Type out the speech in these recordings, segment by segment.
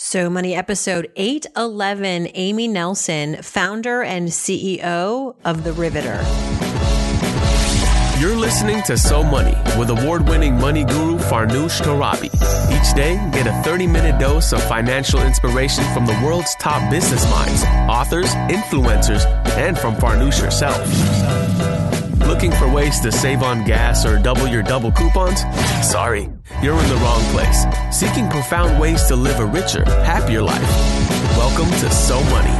So Money episode 811, Amy Nelson, founder and CEO of The Riveter. You're listening to So Money with award winning money guru Farnoosh Torabi. Each day, get a 30 minute dose of financial inspiration from the world's top business minds, authors, influencers, and from Farnoosh herself. Looking for ways to save on gas or double your double coupons? Sorry, you're in the wrong place. Seeking profound ways to live a richer, happier life. Welcome to So Money.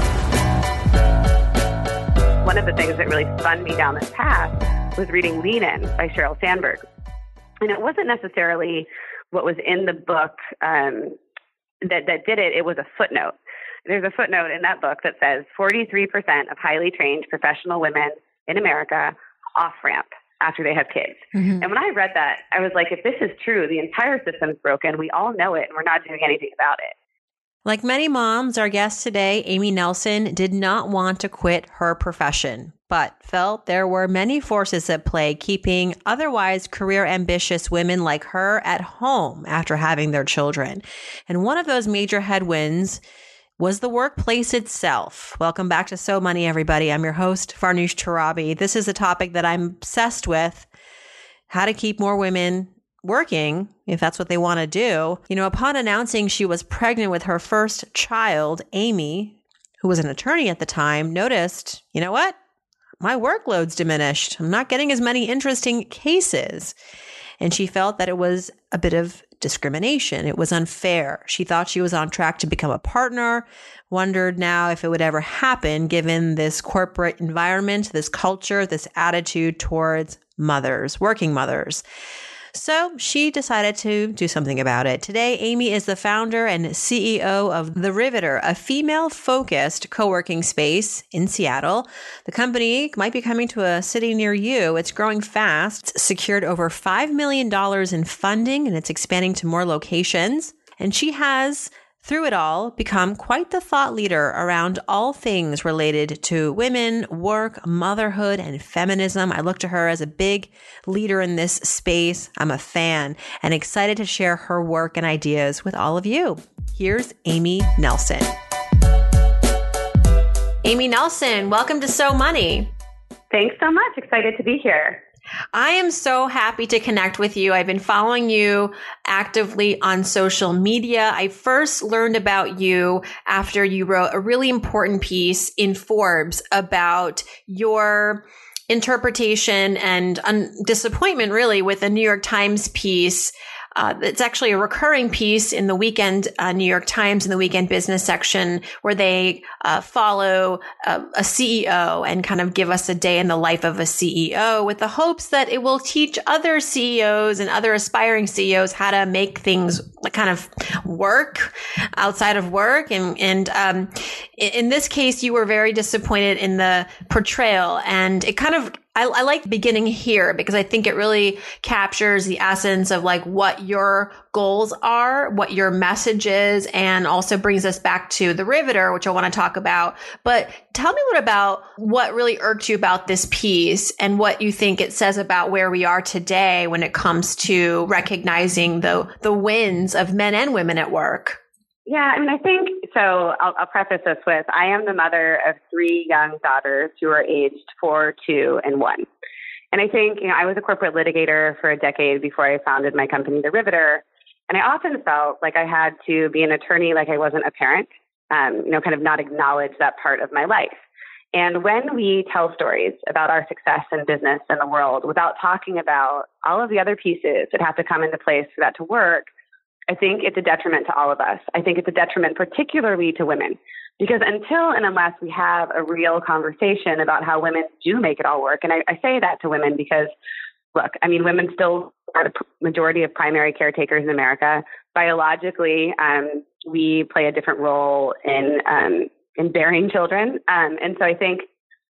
One of the things that really spun me down this path was reading Lean In by Sheryl Sandberg. And it wasn't necessarily what was in the book um, that, that did it, it was a footnote. There's a footnote in that book that says 43% of highly trained professional women in America off ramp after they have kids. Mm-hmm. And when I read that, I was like, if this is true, the entire system's broken. We all know it, and we're not doing anything about it. Like many moms, our guest today, Amy Nelson, did not want to quit her profession, but felt there were many forces at play keeping otherwise career ambitious women like her at home after having their children. And one of those major headwinds was the workplace itself. Welcome back to So Money, everybody. I'm your host, Farnoosh Torabi. This is a topic that I'm obsessed with how to keep more women working, if that's what they want to do. You know, upon announcing she was pregnant with her first child, Amy, who was an attorney at the time, noticed, you know what? My workload's diminished. I'm not getting as many interesting cases. And she felt that it was a bit of discrimination. It was unfair. She thought she was on track to become a partner, wondered now if it would ever happen given this corporate environment, this culture, this attitude towards mothers, working mothers. So she decided to do something about it. Today, Amy is the founder and CEO of The Riveter, a female focused co working space in Seattle. The company might be coming to a city near you. It's growing fast, it's secured over $5 million in funding, and it's expanding to more locations. And she has through it all, become quite the thought leader around all things related to women, work, motherhood, and feminism. I look to her as a big leader in this space. I'm a fan and excited to share her work and ideas with all of you. Here's Amy Nelson. Amy Nelson, welcome to So Money. Thanks so much. Excited to be here. I am so happy to connect with you. I've been following you actively on social media. I first learned about you after you wrote a really important piece in Forbes about your interpretation and un- disappointment really with a New York Times piece uh, it's actually a recurring piece in the weekend uh, New York Times in the weekend business section where they uh, follow a, a CEO and kind of give us a day in the life of a CEO with the hopes that it will teach other CEOs and other aspiring CEOs how to make things kind of work outside of work. And, and um, in this case, you were very disappointed in the portrayal, and it kind of I, I like beginning here because I think it really captures the essence of like what your goals are, what your message is, and also brings us back to the Riveter, which I want to talk about. But tell me what about what really irked you about this piece and what you think it says about where we are today when it comes to recognizing the the wins of men and women at work. Yeah, I mean, I think so. I'll, I'll, preface this with I am the mother of three young daughters who are aged four, two, and one. And I think, you know, I was a corporate litigator for a decade before I founded my company, The Riveter. And I often felt like I had to be an attorney like I wasn't a parent, um, you know, kind of not acknowledge that part of my life. And when we tell stories about our success in business and the world without talking about all of the other pieces that have to come into place for that to work, I think it's a detriment to all of us. I think it's a detriment particularly to women because until and unless we have a real conversation about how women do make it all work, and I, I say that to women because look, I mean, women still are the majority of primary caretakers in America. Biologically, um, we play a different role in um, in bearing children, um, and so I think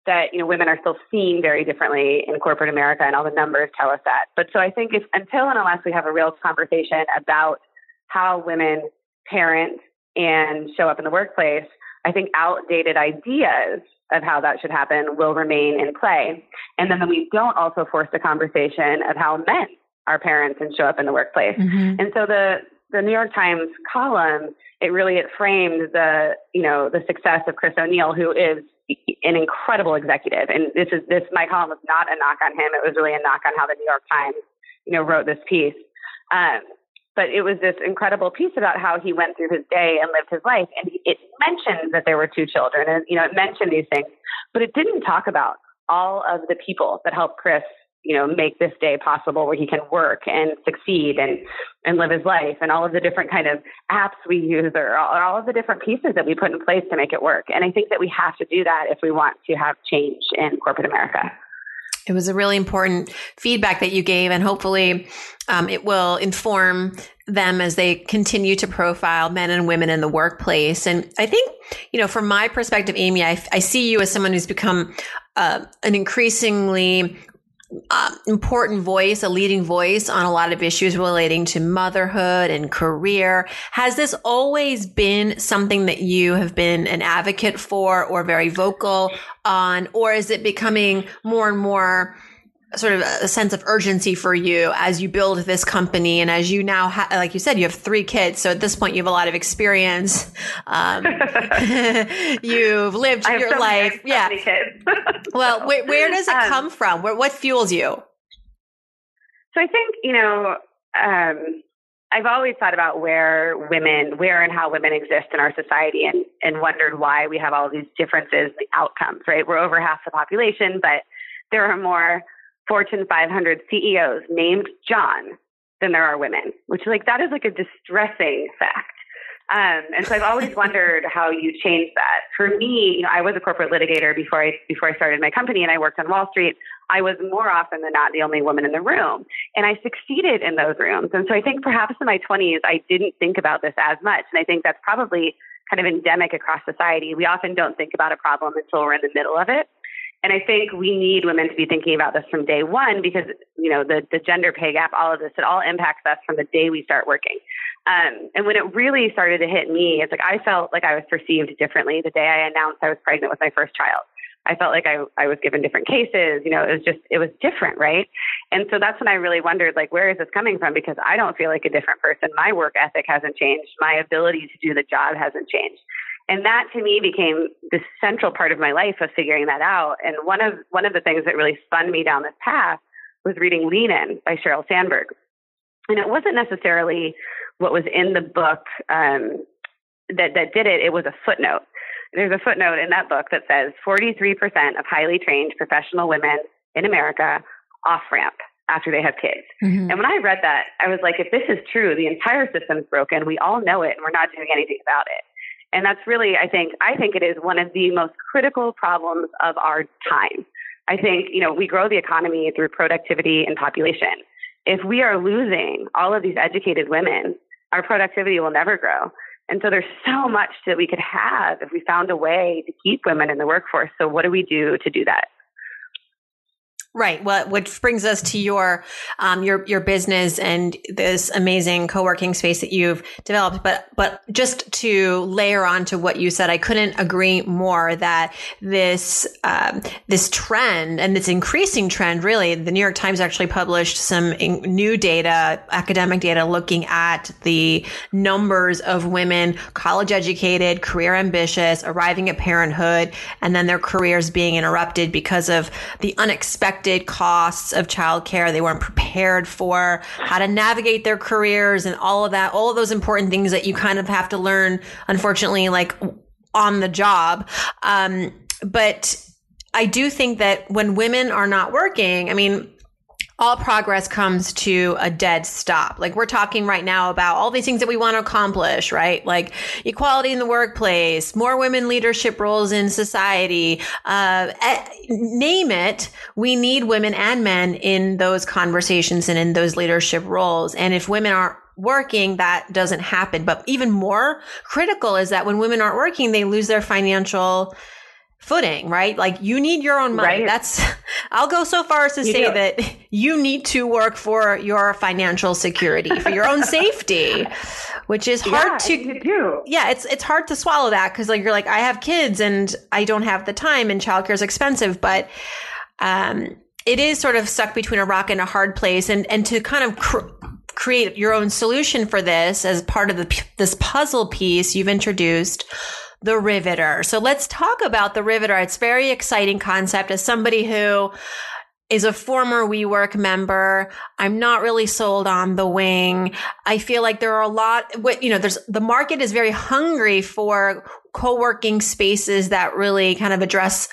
that you know women are still seen very differently in corporate America, and all the numbers tell us that. But so I think if until and unless we have a real conversation about how women parent and show up in the workplace, I think outdated ideas of how that should happen will remain in play. And then we don't also force the conversation of how men are parents and show up in the workplace. Mm-hmm. And so the the New York Times column, it really it framed the you know the success of Chris O'Neill, who is an incredible executive. And this is this my column was not a knock on him; it was really a knock on how the New York Times you know wrote this piece. Um, but it was this incredible piece about how he went through his day and lived his life, and it mentioned that there were two children, and you know it mentioned these things, but it didn't talk about all of the people that helped Chris you know, make this day possible where he can work and succeed and, and live his life and all of the different kind of apps we use or all, or all of the different pieces that we put in place to make it work. And I think that we have to do that if we want to have change in corporate America. It was a really important feedback that you gave, and hopefully, um, it will inform them as they continue to profile men and women in the workplace. And I think, you know, from my perspective, Amy, I, I see you as someone who's become uh, an increasingly uh, important voice, a leading voice on a lot of issues relating to motherhood and career. Has this always been something that you have been an advocate for or very vocal on, or is it becoming more and more sort of a sense of urgency for you as you build this company and as you now ha- like you said you have three kids. So at this point you have a lot of experience. Um, you've lived your so life. many, yeah so well where, where, does it um, come from? Where, what fuels you? So i think you know um, I've always thought about where women, where and how women exist in our society and, and wondered why we have all these differences, the outcomes, right? We're over half the population, but there are more Fortune 500 CEOs named John than there are women, which like that is like a distressing fact. Um, and so I've always wondered how you change that. For me, you know, I was a corporate litigator before I before I started my company, and I worked on Wall Street. I was more often than not the only woman in the room, and I succeeded in those rooms. And so I think perhaps in my 20s, I didn't think about this as much, and I think that's probably kind of endemic across society. We often don't think about a problem until we're in the middle of it. And I think we need women to be thinking about this from day one because, you know, the, the gender pay gap, all of this, it all impacts us from the day we start working. Um, and when it really started to hit me, it's like I felt like I was perceived differently the day I announced I was pregnant with my first child. I felt like I, I was given different cases. You know, it was just, it was different, right? And so that's when I really wondered, like, where is this coming from? Because I don't feel like a different person. My work ethic hasn't changed. My ability to do the job hasn't changed. And that to me became the central part of my life of figuring that out. And one of one of the things that really spun me down this path was reading Lean In by Sheryl Sandberg. And it wasn't necessarily what was in the book um, that that did it. It was a footnote. There's a footnote in that book that says 43% of highly trained professional women in America off ramp after they have kids. Mm-hmm. And when I read that, I was like, if this is true, the entire system's broken. We all know it, and we're not doing anything about it. And that's really, I think, I think it is one of the most critical problems of our time. I think, you know, we grow the economy through productivity and population. If we are losing all of these educated women, our productivity will never grow. And so there's so much that we could have if we found a way to keep women in the workforce. So what do we do to do that? Right. Well, which brings us to your um, your your business and this amazing co-working space that you've developed. But but just to layer on to what you said, I couldn't agree more that this um, this trend and this increasing trend, really, the New York Times actually published some new data, academic data, looking at the numbers of women college educated, career ambitious, arriving at parenthood, and then their careers being interrupted because of the unexpected costs of childcare. They weren't prepared for how to navigate their careers and all of that, all of those important things that you kind of have to learn, unfortunately, like on the job. Um, but I do think that when women are not working, I mean, all progress comes to a dead stop. Like we're talking right now about all these things that we want to accomplish, right? Like equality in the workplace, more women leadership roles in society, uh, eh, name it. We need women and men in those conversations and in those leadership roles. And if women aren't working, that doesn't happen. But even more critical is that when women aren't working, they lose their financial footing, right? Like you need your own money. Right. That's, I'll go so far as to you say do. that you need to work for your financial security, for your own safety, which is hard yeah, to do. Yeah, it's, it's hard to swallow that because like you're like, I have kids and I don't have the time and childcare is expensive, but, um, it is sort of stuck between a rock and a hard place and, and to kind of cr- create your own solution for this as part of the, this puzzle piece you've introduced the riveter. So let's talk about the riveter. It's very exciting concept as somebody who is a former WeWork member. I'm not really sold on the wing. I feel like there are a lot, you know, there's the market is very hungry for co-working spaces that really kind of address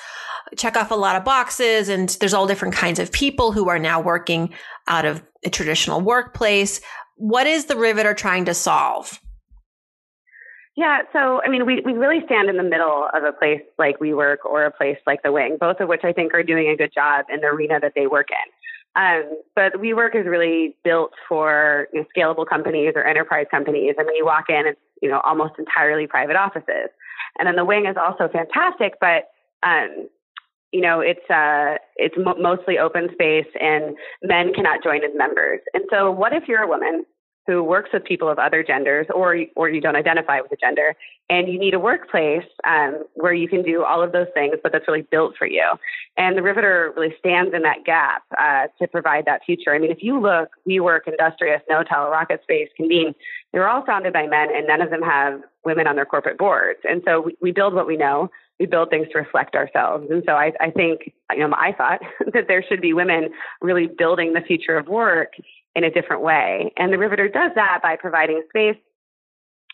check off a lot of boxes and there's all different kinds of people who are now working out of a traditional workplace. What is the Riveter trying to solve? Yeah, so I mean, we, we really stand in the middle of a place like WeWork or a place like The Wing, both of which I think are doing a good job in the arena that they work in. Um, but WeWork is really built for you know, scalable companies or enterprise companies. I mean, you walk in, it's you know almost entirely private offices, and then The Wing is also fantastic, but um, you know, it's uh, it's mo- mostly open space, and men cannot join as members. And so, what if you're a woman who works with people of other genders, or or you don't identify with a gender, and you need a workplace um, where you can do all of those things, but that's really built for you. And the Riveter really stands in that gap uh, to provide that future. I mean, if you look, WeWork, Industrious, Knotel, Rocket Space, Convene, they're all founded by men, and none of them have women on their corporate boards. And so we, we build what we know we build things to reflect ourselves. And so I, I think, you know, I thought that there should be women really building the future of work in a different way. And the Riveter does that by providing space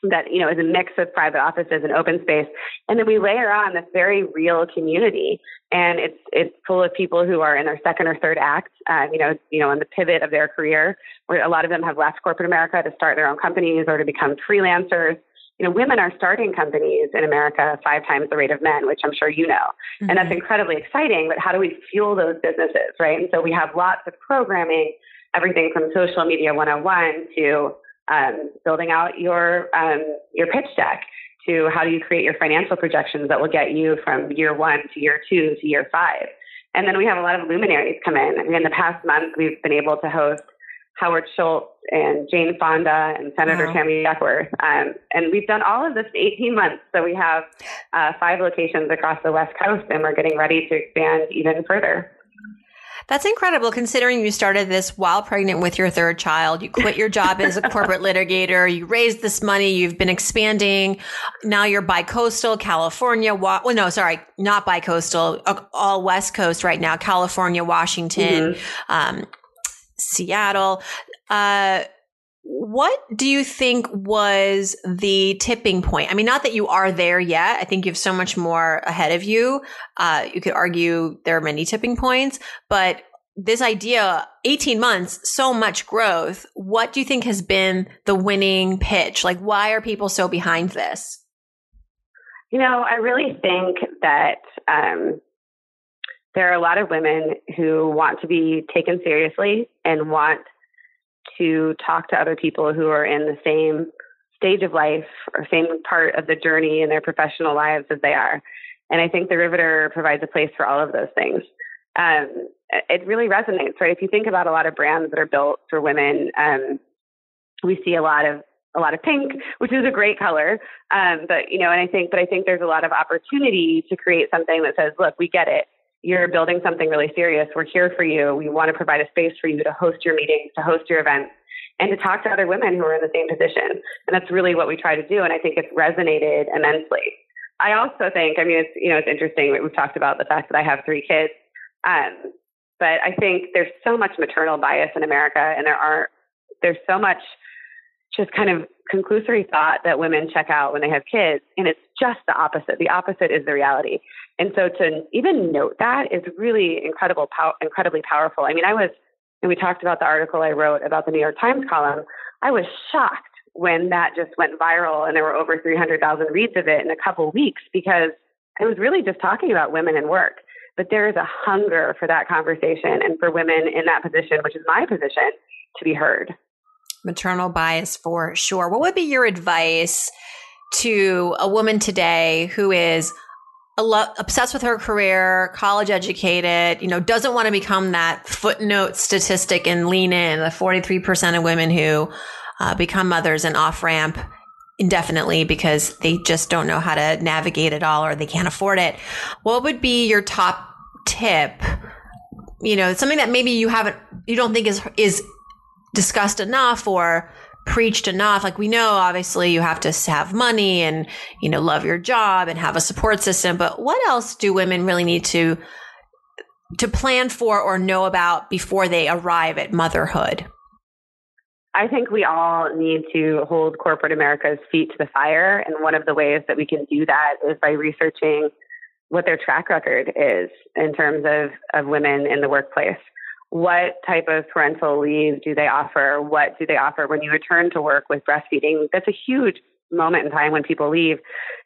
that, you know, is a mix of private offices and open space. And then we layer on this very real community. And it's, it's full of people who are in their second or third act, uh, you know, you know, on the pivot of their career, where a lot of them have left corporate America to start their own companies or to become freelancers you know, women are starting companies in America five times the rate of men, which I'm sure you know. Mm-hmm. And that's mm-hmm. incredibly exciting, but how do we fuel those businesses, right? And so we have lots of programming, everything from social media 101 to um, building out your, um, your pitch deck to how do you create your financial projections that will get you from year one to year two to year five. And then we have a lot of luminaries come in. I mean, in the past month, we've been able to host Howard Schultz and Jane Fonda and Senator wow. Tammy Duckworth. Um, and we've done all of this in 18 months. So we have uh, five locations across the West Coast, and we're getting ready to expand even further. That's incredible considering you started this while pregnant with your third child. You quit your job as a corporate litigator. You raised this money. You've been expanding. Now you're bi-coastal, California. Well, no, sorry, not bi-coastal, all West Coast right now, California, Washington, mm-hmm. um, Seattle. Uh, what do you think was the tipping point? I mean, not that you are there yet. I think you have so much more ahead of you. Uh, you could argue there are many tipping points, but this idea 18 months so much growth what do you think has been the winning pitch like why are people so behind this you know i really think that um, there are a lot of women who want to be taken seriously and want to talk to other people who are in the same stage of life or same part of the journey in their professional lives as they are. And I think the Riveter provides a place for all of those things. Um, it really resonates, right? If you think about a lot of brands that are built for women, um, we see a lot of a lot of pink, which is a great color. Um, but you know, and I think, but I think there's a lot of opportunity to create something that says, look, we get it you're building something really serious. We're here for you. We want to provide a space for you to host your meetings, to host your events, and to talk to other women who are in the same position. And that's really what we try to do. And I think it's resonated immensely. I also think, I mean, it's, you know, it's interesting. We've talked about the fact that I have three kids. Um, but I think there's so much maternal bias in America and there are, there's so much just kind of conclusory thought that women check out when they have kids. And it's just the opposite. The opposite is the reality. And so to even note that is really incredible, pow- incredibly powerful. I mean, I was, and we talked about the article I wrote about the New York Times column. I was shocked when that just went viral and there were over 300,000 reads of it in a couple weeks because I was really just talking about women and work. But there is a hunger for that conversation and for women in that position, which is my position, to be heard. Maternal bias for sure. What would be your advice to a woman today who is lo- obsessed with her career, college educated, you know, doesn't want to become that footnote statistic and lean in the 43% of women who uh, become mothers and off ramp indefinitely because they just don't know how to navigate it all or they can't afford it. What would be your top tip? You know, something that maybe you haven't, you don't think is, is discussed enough or preached enough. Like we know, obviously, you have to have money and, you know, love your job and have a support system. But what else do women really need to, to plan for or know about before they arrive at motherhood? I think we all need to hold corporate America's feet to the fire. And one of the ways that we can do that is by researching what their track record is in terms of, of women in the workplace what type of parental leave do they offer? What do they offer when you return to work with breastfeeding? That's a huge moment in time when people leave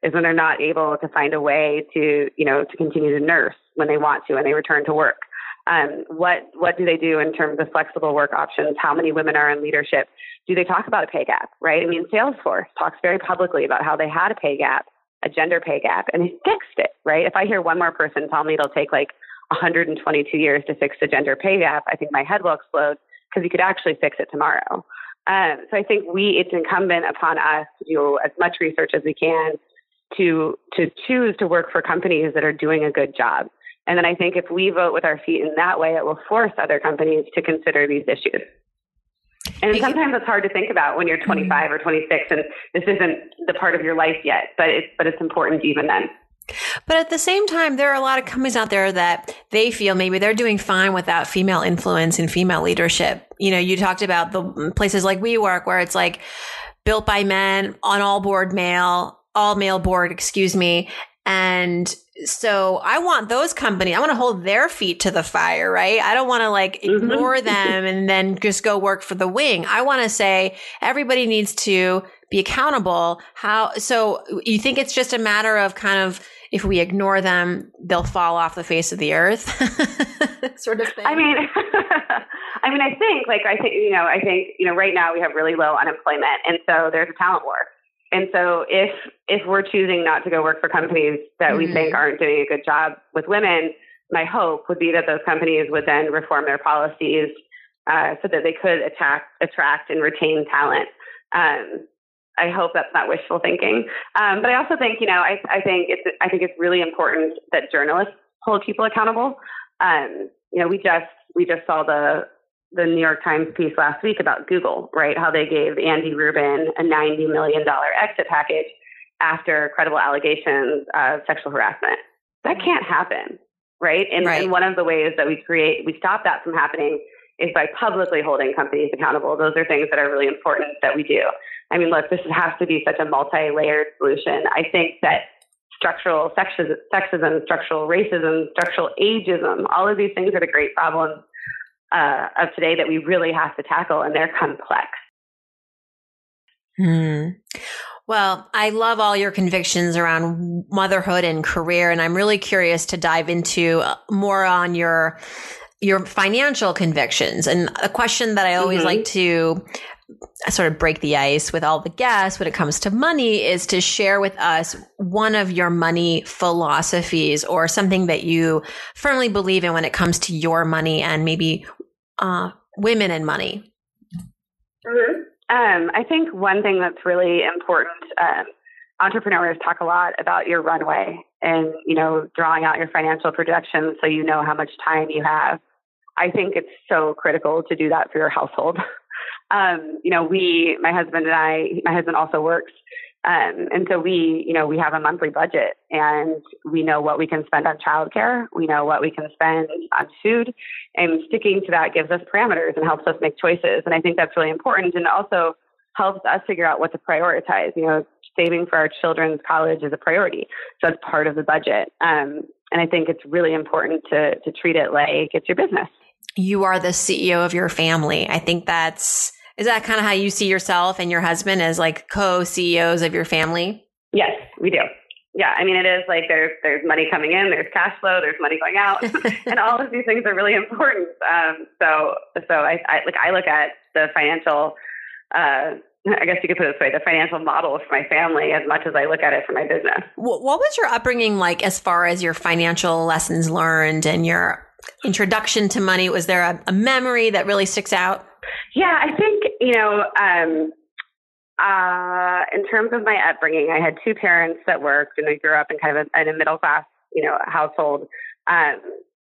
is when they're not able to find a way to, you know, to continue to nurse when they want to and they return to work. Um, what what do they do in terms of flexible work options? How many women are in leadership? Do they talk about a pay gap? Right? I mean, Salesforce talks very publicly about how they had a pay gap, a gender pay gap, and they fixed it. Right? If I hear one more person tell me it'll take like 122 years to fix the gender pay gap, I think my head will explode because you could actually fix it tomorrow. Um, so I think we, it's incumbent upon us to do as much research as we can to to choose to work for companies that are doing a good job. And then I think if we vote with our feet in that way, it will force other companies to consider these issues. And sometimes it's hard to think about when you're 25 or 26 and this isn't the part of your life yet, but it's but it's important even then. But at the same time, there are a lot of companies out there that they feel maybe they're doing fine without female influence and female leadership. You know, you talked about the places like WeWork where it's like built by men on all board male, all male board, excuse me. And so I want those companies, I want to hold their feet to the fire, right? I don't want to like mm-hmm. ignore them and then just go work for the wing. I want to say everybody needs to be accountable. How, so you think it's just a matter of kind of if we ignore them, they'll fall off the face of the earth, sort of thing. I mean, I mean, I think like I think you know, I think you know, right now we have really low unemployment, and so there's a talent war. And so if if we're choosing not to go work for companies that mm-hmm. we think mm-hmm. aren't doing a good job with women, my hope would be that those companies would then reform their policies uh, so that they could attack, attract and retain talent. Um, I hope that's not wishful thinking. Um, but I also think, you know, I, I think it's I think it's really important that journalists hold people accountable. Um, you know, we just we just saw the the New York Times piece last week about Google, right? How they gave Andy Rubin a ninety million dollar exit package after credible allegations of sexual harassment. That can't happen, right? And, right. and one of the ways that we create we stop that from happening is by publicly holding companies accountable. Those are things that are really important that we do. I mean, look, this has to be such a multi layered solution. I think that structural sexism, structural racism, structural ageism, all of these things are the great problems uh, of today that we really have to tackle, and they're complex. Hmm. Well, I love all your convictions around motherhood and career, and I'm really curious to dive into uh, more on your your financial convictions. And a question that I always mm-hmm. like to sort of break the ice with all the guests when it comes to money is to share with us one of your money philosophies or something that you firmly believe in when it comes to your money and maybe uh, women and money. Mm-hmm. Um, I think one thing that's really important. Um, entrepreneurs talk a lot about your runway and you know drawing out your financial projections so you know how much time you have. I think it's so critical to do that for your household. um, you know, we, my husband and I, my husband also works. Um, and so we, you know, we have a monthly budget and we know what we can spend on childcare. We know what we can spend on food and sticking to that gives us parameters and helps us make choices. And I think that's really important and also helps us figure out what to prioritize. You know, saving for our children's college is a priority. So that's part of the budget. Um, and I think it's really important to, to treat it like it's your business. You are the CEO of your family. I think that's is that kind of how you see yourself and your husband as like co-CEOs of your family? Yes, we do. Yeah, I mean, it is like there's there's money coming in, there's cash flow, there's money going out, and all of these things are really important. Um, so so I, I like I look at the financial. Uh, I guess you could put it this way: the financial model for my family, as much as I look at it for my business. What was your upbringing like, as far as your financial lessons learned and your introduction to money? Was there a, a memory that really sticks out? Yeah, I think, you know, um, uh, in terms of my upbringing, I had two parents that worked and I grew up in kind of a, in a middle class, you know, household. Um,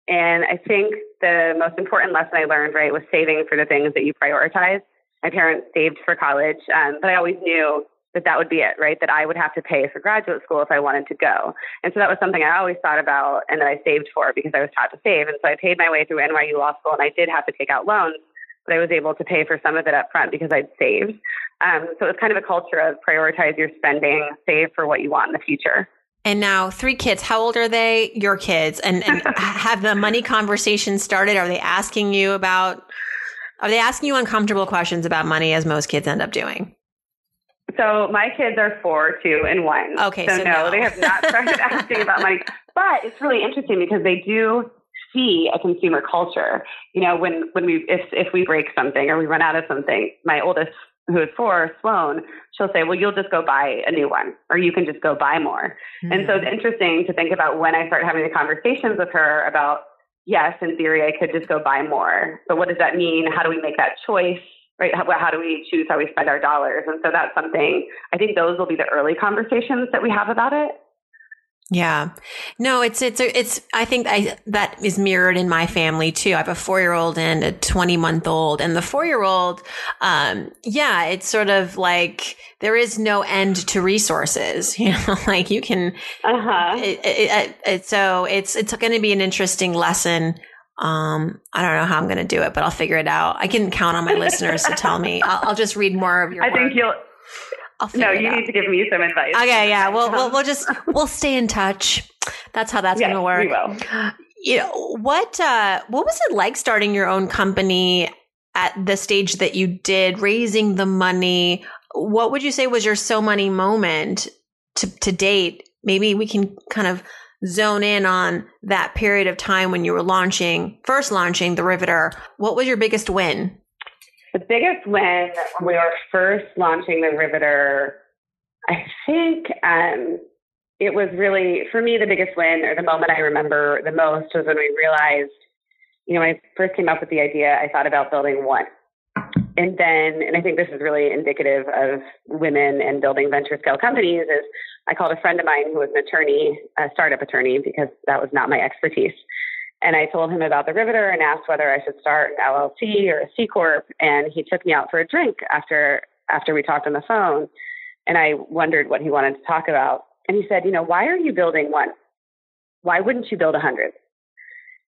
and I think the most important lesson I learned, right, was saving for the things that you prioritize. My parents saved for college, um, but I always knew that that would be it, right? That I would have to pay for graduate school if I wanted to go. And so that was something I always thought about and that I saved for because I was taught to save. And so I paid my way through NYU Law School and I did have to take out loans, but I was able to pay for some of it up front because I'd saved. Um, so it's kind of a culture of prioritize your spending, save for what you want in the future. And now three kids. How old are they? Your kids, and, and have the money conversation started? Are they asking you about? Are they asking you uncomfortable questions about money, as most kids end up doing? So my kids are four, two, and one. Okay, so, so no, no. they have not started asking about money. But it's really interesting because they do see a consumer culture. You know, when when we if if we break something or we run out of something, my oldest who is four, Sloan, she'll say, "Well, you'll just go buy a new one, or you can just go buy more." Mm-hmm. And so it's interesting to think about when I start having the conversations with her about, yes, in theory, I could just go buy more, but what does that mean? How do we make that choice? Right? How, how do we choose how we spend our dollars? And so that's something I think those will be the early conversations that we have about it. Yeah. No, it's, it's, it's, I think I, that is mirrored in my family too. I have a four year old and a 20 month old and the four year old, um, yeah, it's sort of like there is no end to resources, you know, like you can, Uh-huh. it, it, it, so it's, it's going to be an interesting lesson. Um, I don't know how I'm going to do it, but I'll figure it out. I can count on my listeners to tell me. I'll, I'll just read more of your I work. think you'll, I'll figure no, you need to give me some advice. Okay, yeah, we'll, we'll we'll just we'll stay in touch. That's how that's yes, going to work. we will. You know what? Uh, what was it like starting your own company at the stage that you did, raising the money? What would you say was your so money moment to to date? Maybe we can kind of zone in on that period of time when you were launching, first launching the Riveter. What was your biggest win? The biggest win when we were first launching the Riveter, I think um, it was really, for me, the biggest win or the moment I remember the most was when we realized, you know, when I first came up with the idea, I thought about building one. And then, and I think this is really indicative of women and building venture scale companies, is I called a friend of mine who was an attorney, a startup attorney, because that was not my expertise. And I told him about the Riveter and asked whether I should start an LLC or a C corp. And he took me out for a drink after after we talked on the phone. And I wondered what he wanted to talk about. And he said, "You know, why are you building one? Why wouldn't you build a hundred?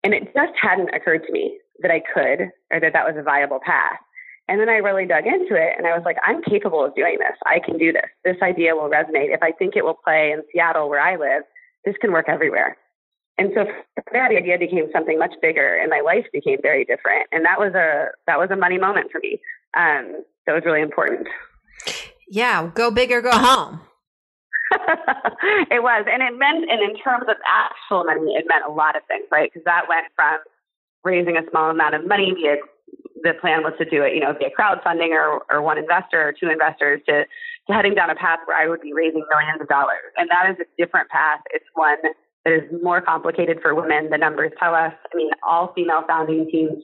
And it just hadn't occurred to me that I could or that that was a viable path. And then I really dug into it and I was like, I'm capable of doing this. I can do this. This idea will resonate. If I think it will play in Seattle where I live, this can work everywhere. And so the idea became something much bigger, and my life became very different. And that was a that was a money moment for me. Um, that was really important. Yeah, go big or go home. it was, and it meant, and in terms of actual money, it meant a lot of things, right? Because that went from raising a small amount of money via the plan was to do it, you know, via crowdfunding or, or one investor or two investors to, to heading down a path where I would be raising millions of dollars. And that is a different path. It's one that is more complicated for women. The numbers tell us. I mean, all female founding teams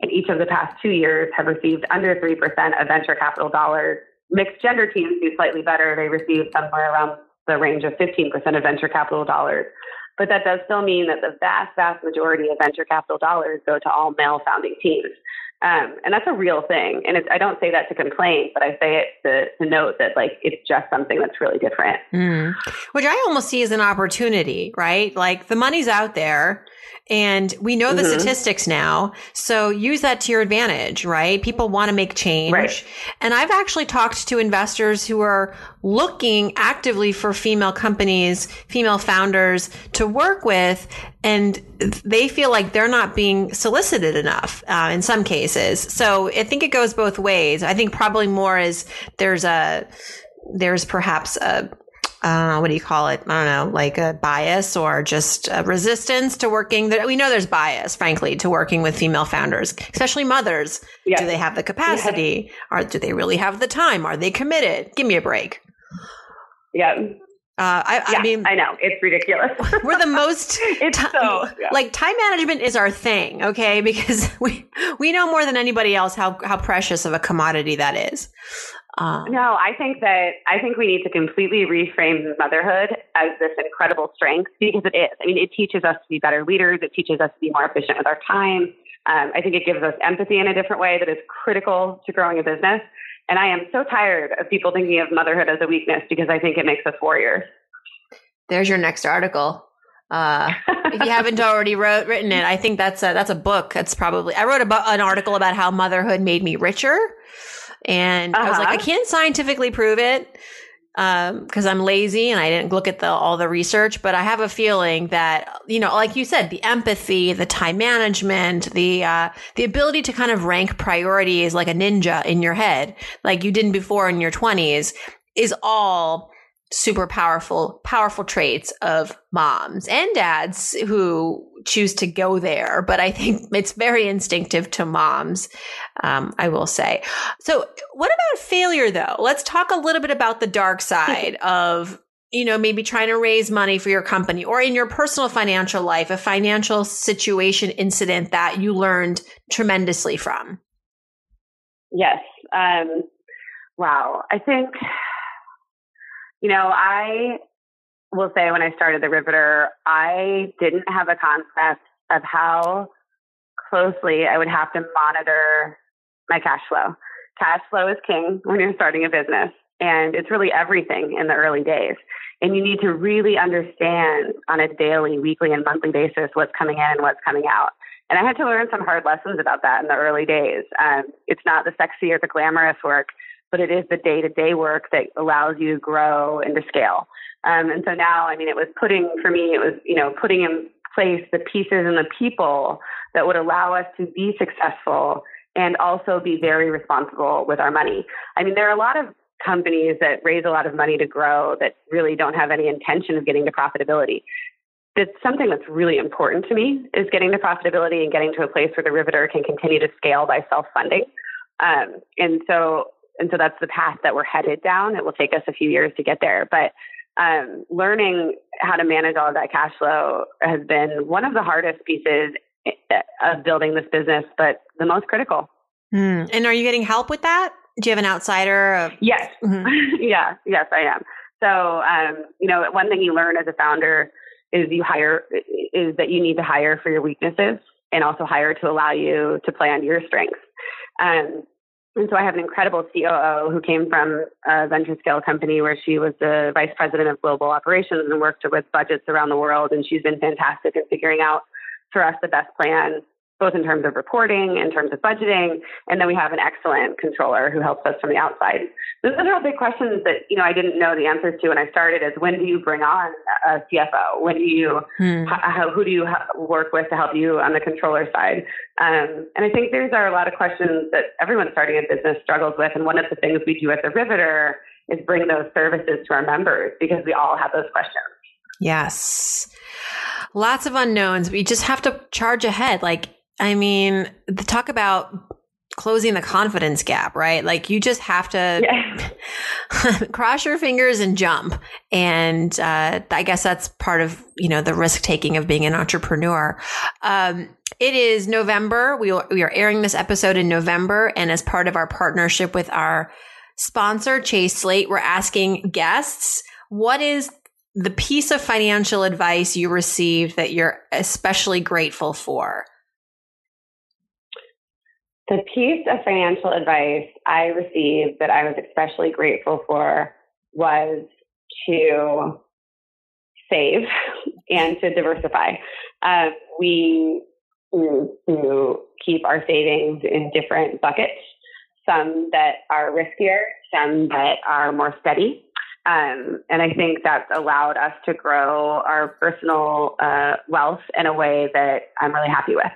in each of the past two years have received under 3% of venture capital dollars. Mixed gender teams do slightly better. They receive somewhere around the range of 15% of venture capital dollars. But that does still mean that the vast, vast majority of venture capital dollars go to all male founding teams. Um, and that's a real thing. And it's, I don't say that to complain, but I say it to, to note that like it's just something that's really different. Mm. Which I almost see as an opportunity, right? Like the money's out there and we know the Mhm. statistics now. So use that to your advantage, right? People want to make change. Right. And I've actually talked to investors who are looking actively for female companies, female founders to work with, and they feel like they're not being solicited enough uh, in some cases. So I think it goes both ways. I think probably more is there's a there's perhaps a know, what do you call it? I don't know, like a bias or just a resistance to working. We know there's bias, frankly, to working with female founders, especially mothers. Yeah. Do they have the capacity? Or do they really have the time? Are they committed? Give me a break. Yeah. Uh, I, yeah I mean, I know. It's ridiculous. we're the most it's so, yeah. like time management is our thing, okay? Because we we know more than anybody else how how precious of a commodity that is. Uh, No, I think that I think we need to completely reframe motherhood as this incredible strength because it is. I mean, it teaches us to be better leaders. It teaches us to be more efficient with our time. Um, I think it gives us empathy in a different way that is critical to growing a business. And I am so tired of people thinking of motherhood as a weakness because I think it makes us warriors. There's your next article. Uh, if you haven't already wrote written it, I think that's a, that's a book. That's probably I wrote about an article about how motherhood made me richer, and uh-huh. I was like, I uh-huh. can't scientifically prove it because um, I'm lazy and I didn't look at the all the research. But I have a feeling that you know, like you said, the empathy, the time management, the uh, the ability to kind of rank priorities like a ninja in your head, like you didn't before in your 20s, is all super powerful, powerful traits of moms and dads who choose to go there. But I think it's very instinctive to moms, um, I will say. So, what about failure though? Let's talk a little bit about the dark side of you know, maybe trying to raise money for your company or in your personal financial life, a financial situation incident that you learned tremendously from. Yes. Um, wow. I think you know, I will say when I started the Riveter, I didn't have a concept of how closely I would have to monitor my cash flow. Cash flow is king when you're starting a business, and it's really everything in the early days. And you need to really understand on a daily, weekly, and monthly basis what's coming in and what's coming out. And I had to learn some hard lessons about that in the early days. Um, it's not the sexy or the glamorous work but it is the day to day work that allows you to grow and to scale. Um, and so now, I mean, it was putting, for me, it was, you know, putting in place the pieces and the people that would allow us to be successful and also be very responsible with our money. I mean, there are a lot of companies that raise a lot of money to grow that really don't have any intention of getting to profitability. It's something that's really important to me is getting to profitability and getting to a place where the Riveter can continue to scale by self-funding. Um, and so and so that's the path that we're headed down. It will take us a few years to get there, but um, learning how to manage all of that cash flow has been one of the hardest pieces eh, of building this business, but the most critical. Mm. And are you getting help with that? Do you have an outsider? Yes. Mm-hmm. yeah. Yes, I am. So, um, you know, one thing you learn as a founder is you hire is that you need to hire for your weaknesses and also hire to allow you to play on your strengths. Um, and so I have an incredible COO who came from a venture scale company where she was the vice president of global operations and worked with budgets around the world. And she's been fantastic in figuring out for us the best plan both in terms of reporting, in terms of budgeting, and then we have an excellent controller who helps us from the outside. Those are all big questions that you know I didn't know the answers to when I started. Is when do you bring on a CFO? When do you hmm. how, who do you work with to help you on the controller side? Um, and I think these are a lot of questions that everyone starting a business struggles with. And one of the things we do at the Riveter is bring those services to our members because we all have those questions. Yes. Lots of unknowns. We just have to charge ahead. Like I mean, the talk about closing the confidence gap, right? Like you just have to yeah. cross your fingers and jump. And uh, I guess that's part of you know the risk taking of being an entrepreneur. Um, it is November. We, we are airing this episode in November, and as part of our partnership with our sponsor, Chase Slate, we're asking guests what is the piece of financial advice you received that you're especially grateful for. The piece of financial advice I received that I was especially grateful for was to save and to diversify. Uh, we to keep our savings in different buckets, some that are riskier, some that are more steady. Um, and I think that's allowed us to grow our personal uh, wealth in a way that I'm really happy with.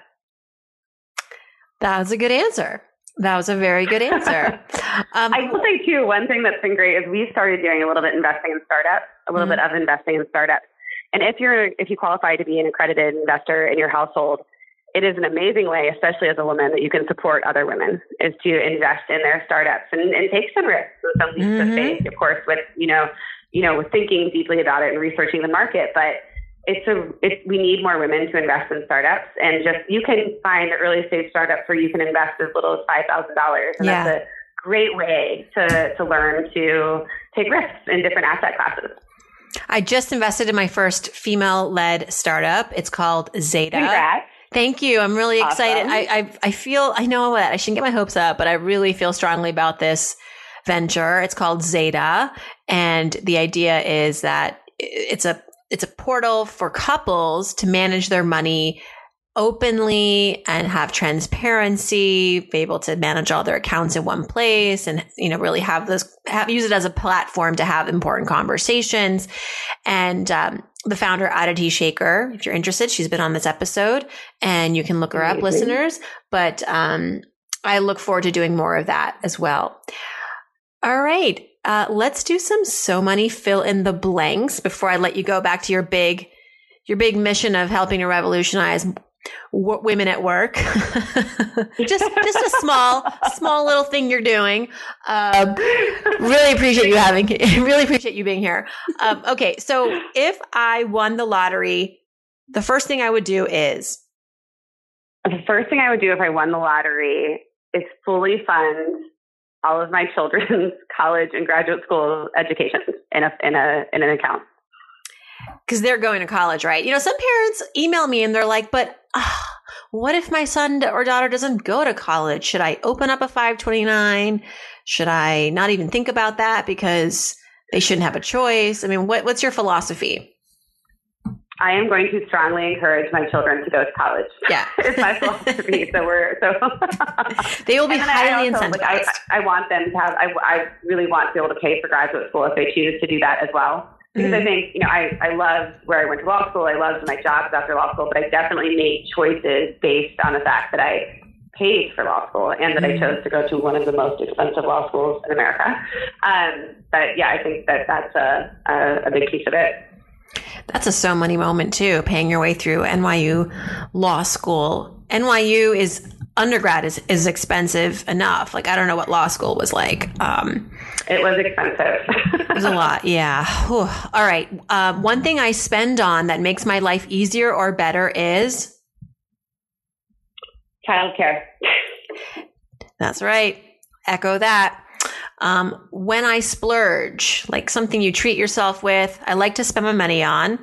That was a good answer. That was a very good answer. Um, I will say too, one thing that's been great is we started doing a little bit investing in startups, a little mm-hmm. bit of investing in startups. And if you're if you qualify to be an accredited investor in your household, it is an amazing way, especially as a woman, that you can support other women is to invest in their startups and, and take some risks and some leaps mm-hmm. of faith, of course, with you know, you know, with thinking deeply about it and researching the market. But it's a it's, we need more women to invest in startups and just you can find early stage startups where you can invest as little as five thousand dollars and yeah. that's a great way to to learn to take risks in different asset classes. I just invested in my first female led startup. It's called Zeta. Congrats. Thank you. I'm really Awesome. excited. I, I I feel I know what I shouldn't get my hopes up, but I really feel strongly about this venture. It's called Zeta, and the idea is that it's a it's a portal for couples to manage their money openly and have transparency, be able to manage all their accounts in one place and you know really have this have use it as a platform to have important conversations. And um, the founder Aditi Shekar, if you're interested, she's been on this episode and you can look her up, Amazing. listeners. But um, I look forward to doing more of that as well. All right. Uh, let's do some so money fill in the blanks before I let you go back to your big, your big mission of helping to revolutionize w- women at work. just, just a small, small little thing you're doing. Um, really appreciate you having, really appreciate you being here. Um, okay. So if I won the lottery, the first thing I would do is, The first thing I would do if I won the lottery is fully fund all of my children's college and graduate school education in a in a in an account. because they're going to college, right? You know, some parents email me and they're like, but ah, what if my son or daughter doesn't go to college? Should I open up a 529? Should I not even think about that because they shouldn't have a choice? I mean, what, what's your philosophy? I am going to strongly encourage my children to go to college. Yeah. it's my philosophy. So we're so They will be then I highly also, incentivized. like, I, I want them to have. I, I really want to be able to pay for graduate school if they choose to do that as well. Because I Mhm. think you know, I I loved where I went to law school. I loved my jobs after law school, but I definitely made choices based on the fact that I paid for law school and that Mhm. I chose to go to one of the most expensive law schools in America. Um, but yeah, I think that that's a, a, a big piece of it. That's a so money moment too, paying your way through NYU law school. NYU is undergrad is, is expensive enough. Like I don't know what law school was like. Um, It was expensive. It was a lot. Yeah. Whew. All right. Uh, one thing I spend on that makes my life easier or better is Childcare. that's right. Echo that. Um, when I splurge, like something you treat yourself with, I like to spend my money on.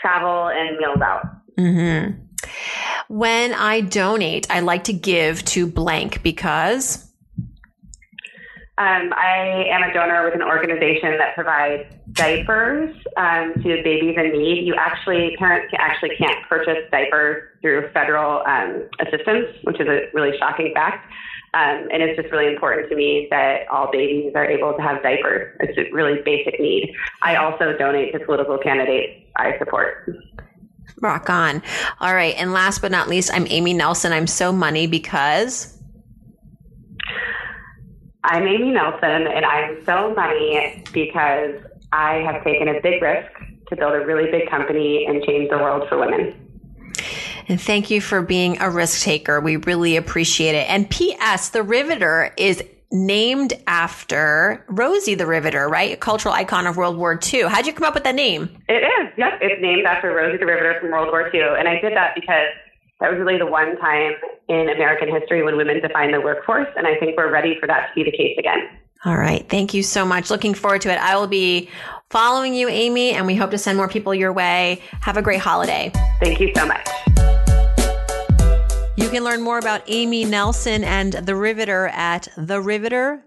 Travel and meals out. hmm When I donate, I like to give to blank because. Um, I am a donor with an organization that provides diapers um, to babies in need. You actually, parents can- actually can't purchase diapers through federal um, assistance, which is a really shocking fact. Um, and it's just really important to me that all babies are able to have diapers. It's a really basic need. I also donate to political candidates I support. Rock on. All right. And last but not least, I'm Amy Nelson. I'm so money because. I'm Amy Nelson, and I'm so money because I have taken a big risk to build a really big company and change the world for women. And thank you for being a risk taker. We really appreciate it. And P.S. The Riveter is named after Rosie the Riveter, right? A cultural icon of World War II. How'd you come up with that name? It is, yep. It's named after Rosie the Riveter from World War II. And I did that because that was really the one time in American history when women defined the workforce. And I think we're ready for that to be the case again. All right. Thank you so much. Looking forward to it. I will be following you, Amy, and we hope to send more people your way. Have a great holiday. Thank you so much. You can learn more about Amy Nelson and The Riveter at theriveter.co.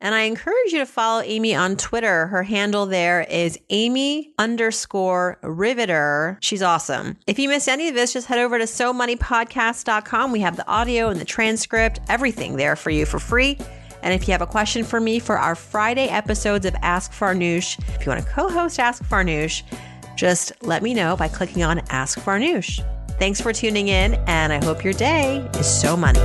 And I encourage you to follow Amy on Twitter. Her handle there is Amy underscore Riveter. She's awesome. If you missed any of this, just head over to SoMoneyPodcast.com. We have the audio and the transcript, everything there for you for free. And if you have a question for me for our Friday episodes of Ask Farnoosh, if you want to co host Ask Farnoosh, just let me know by clicking on Ask Farnoosh. Thanks for tuning in, and I hope your day is so money.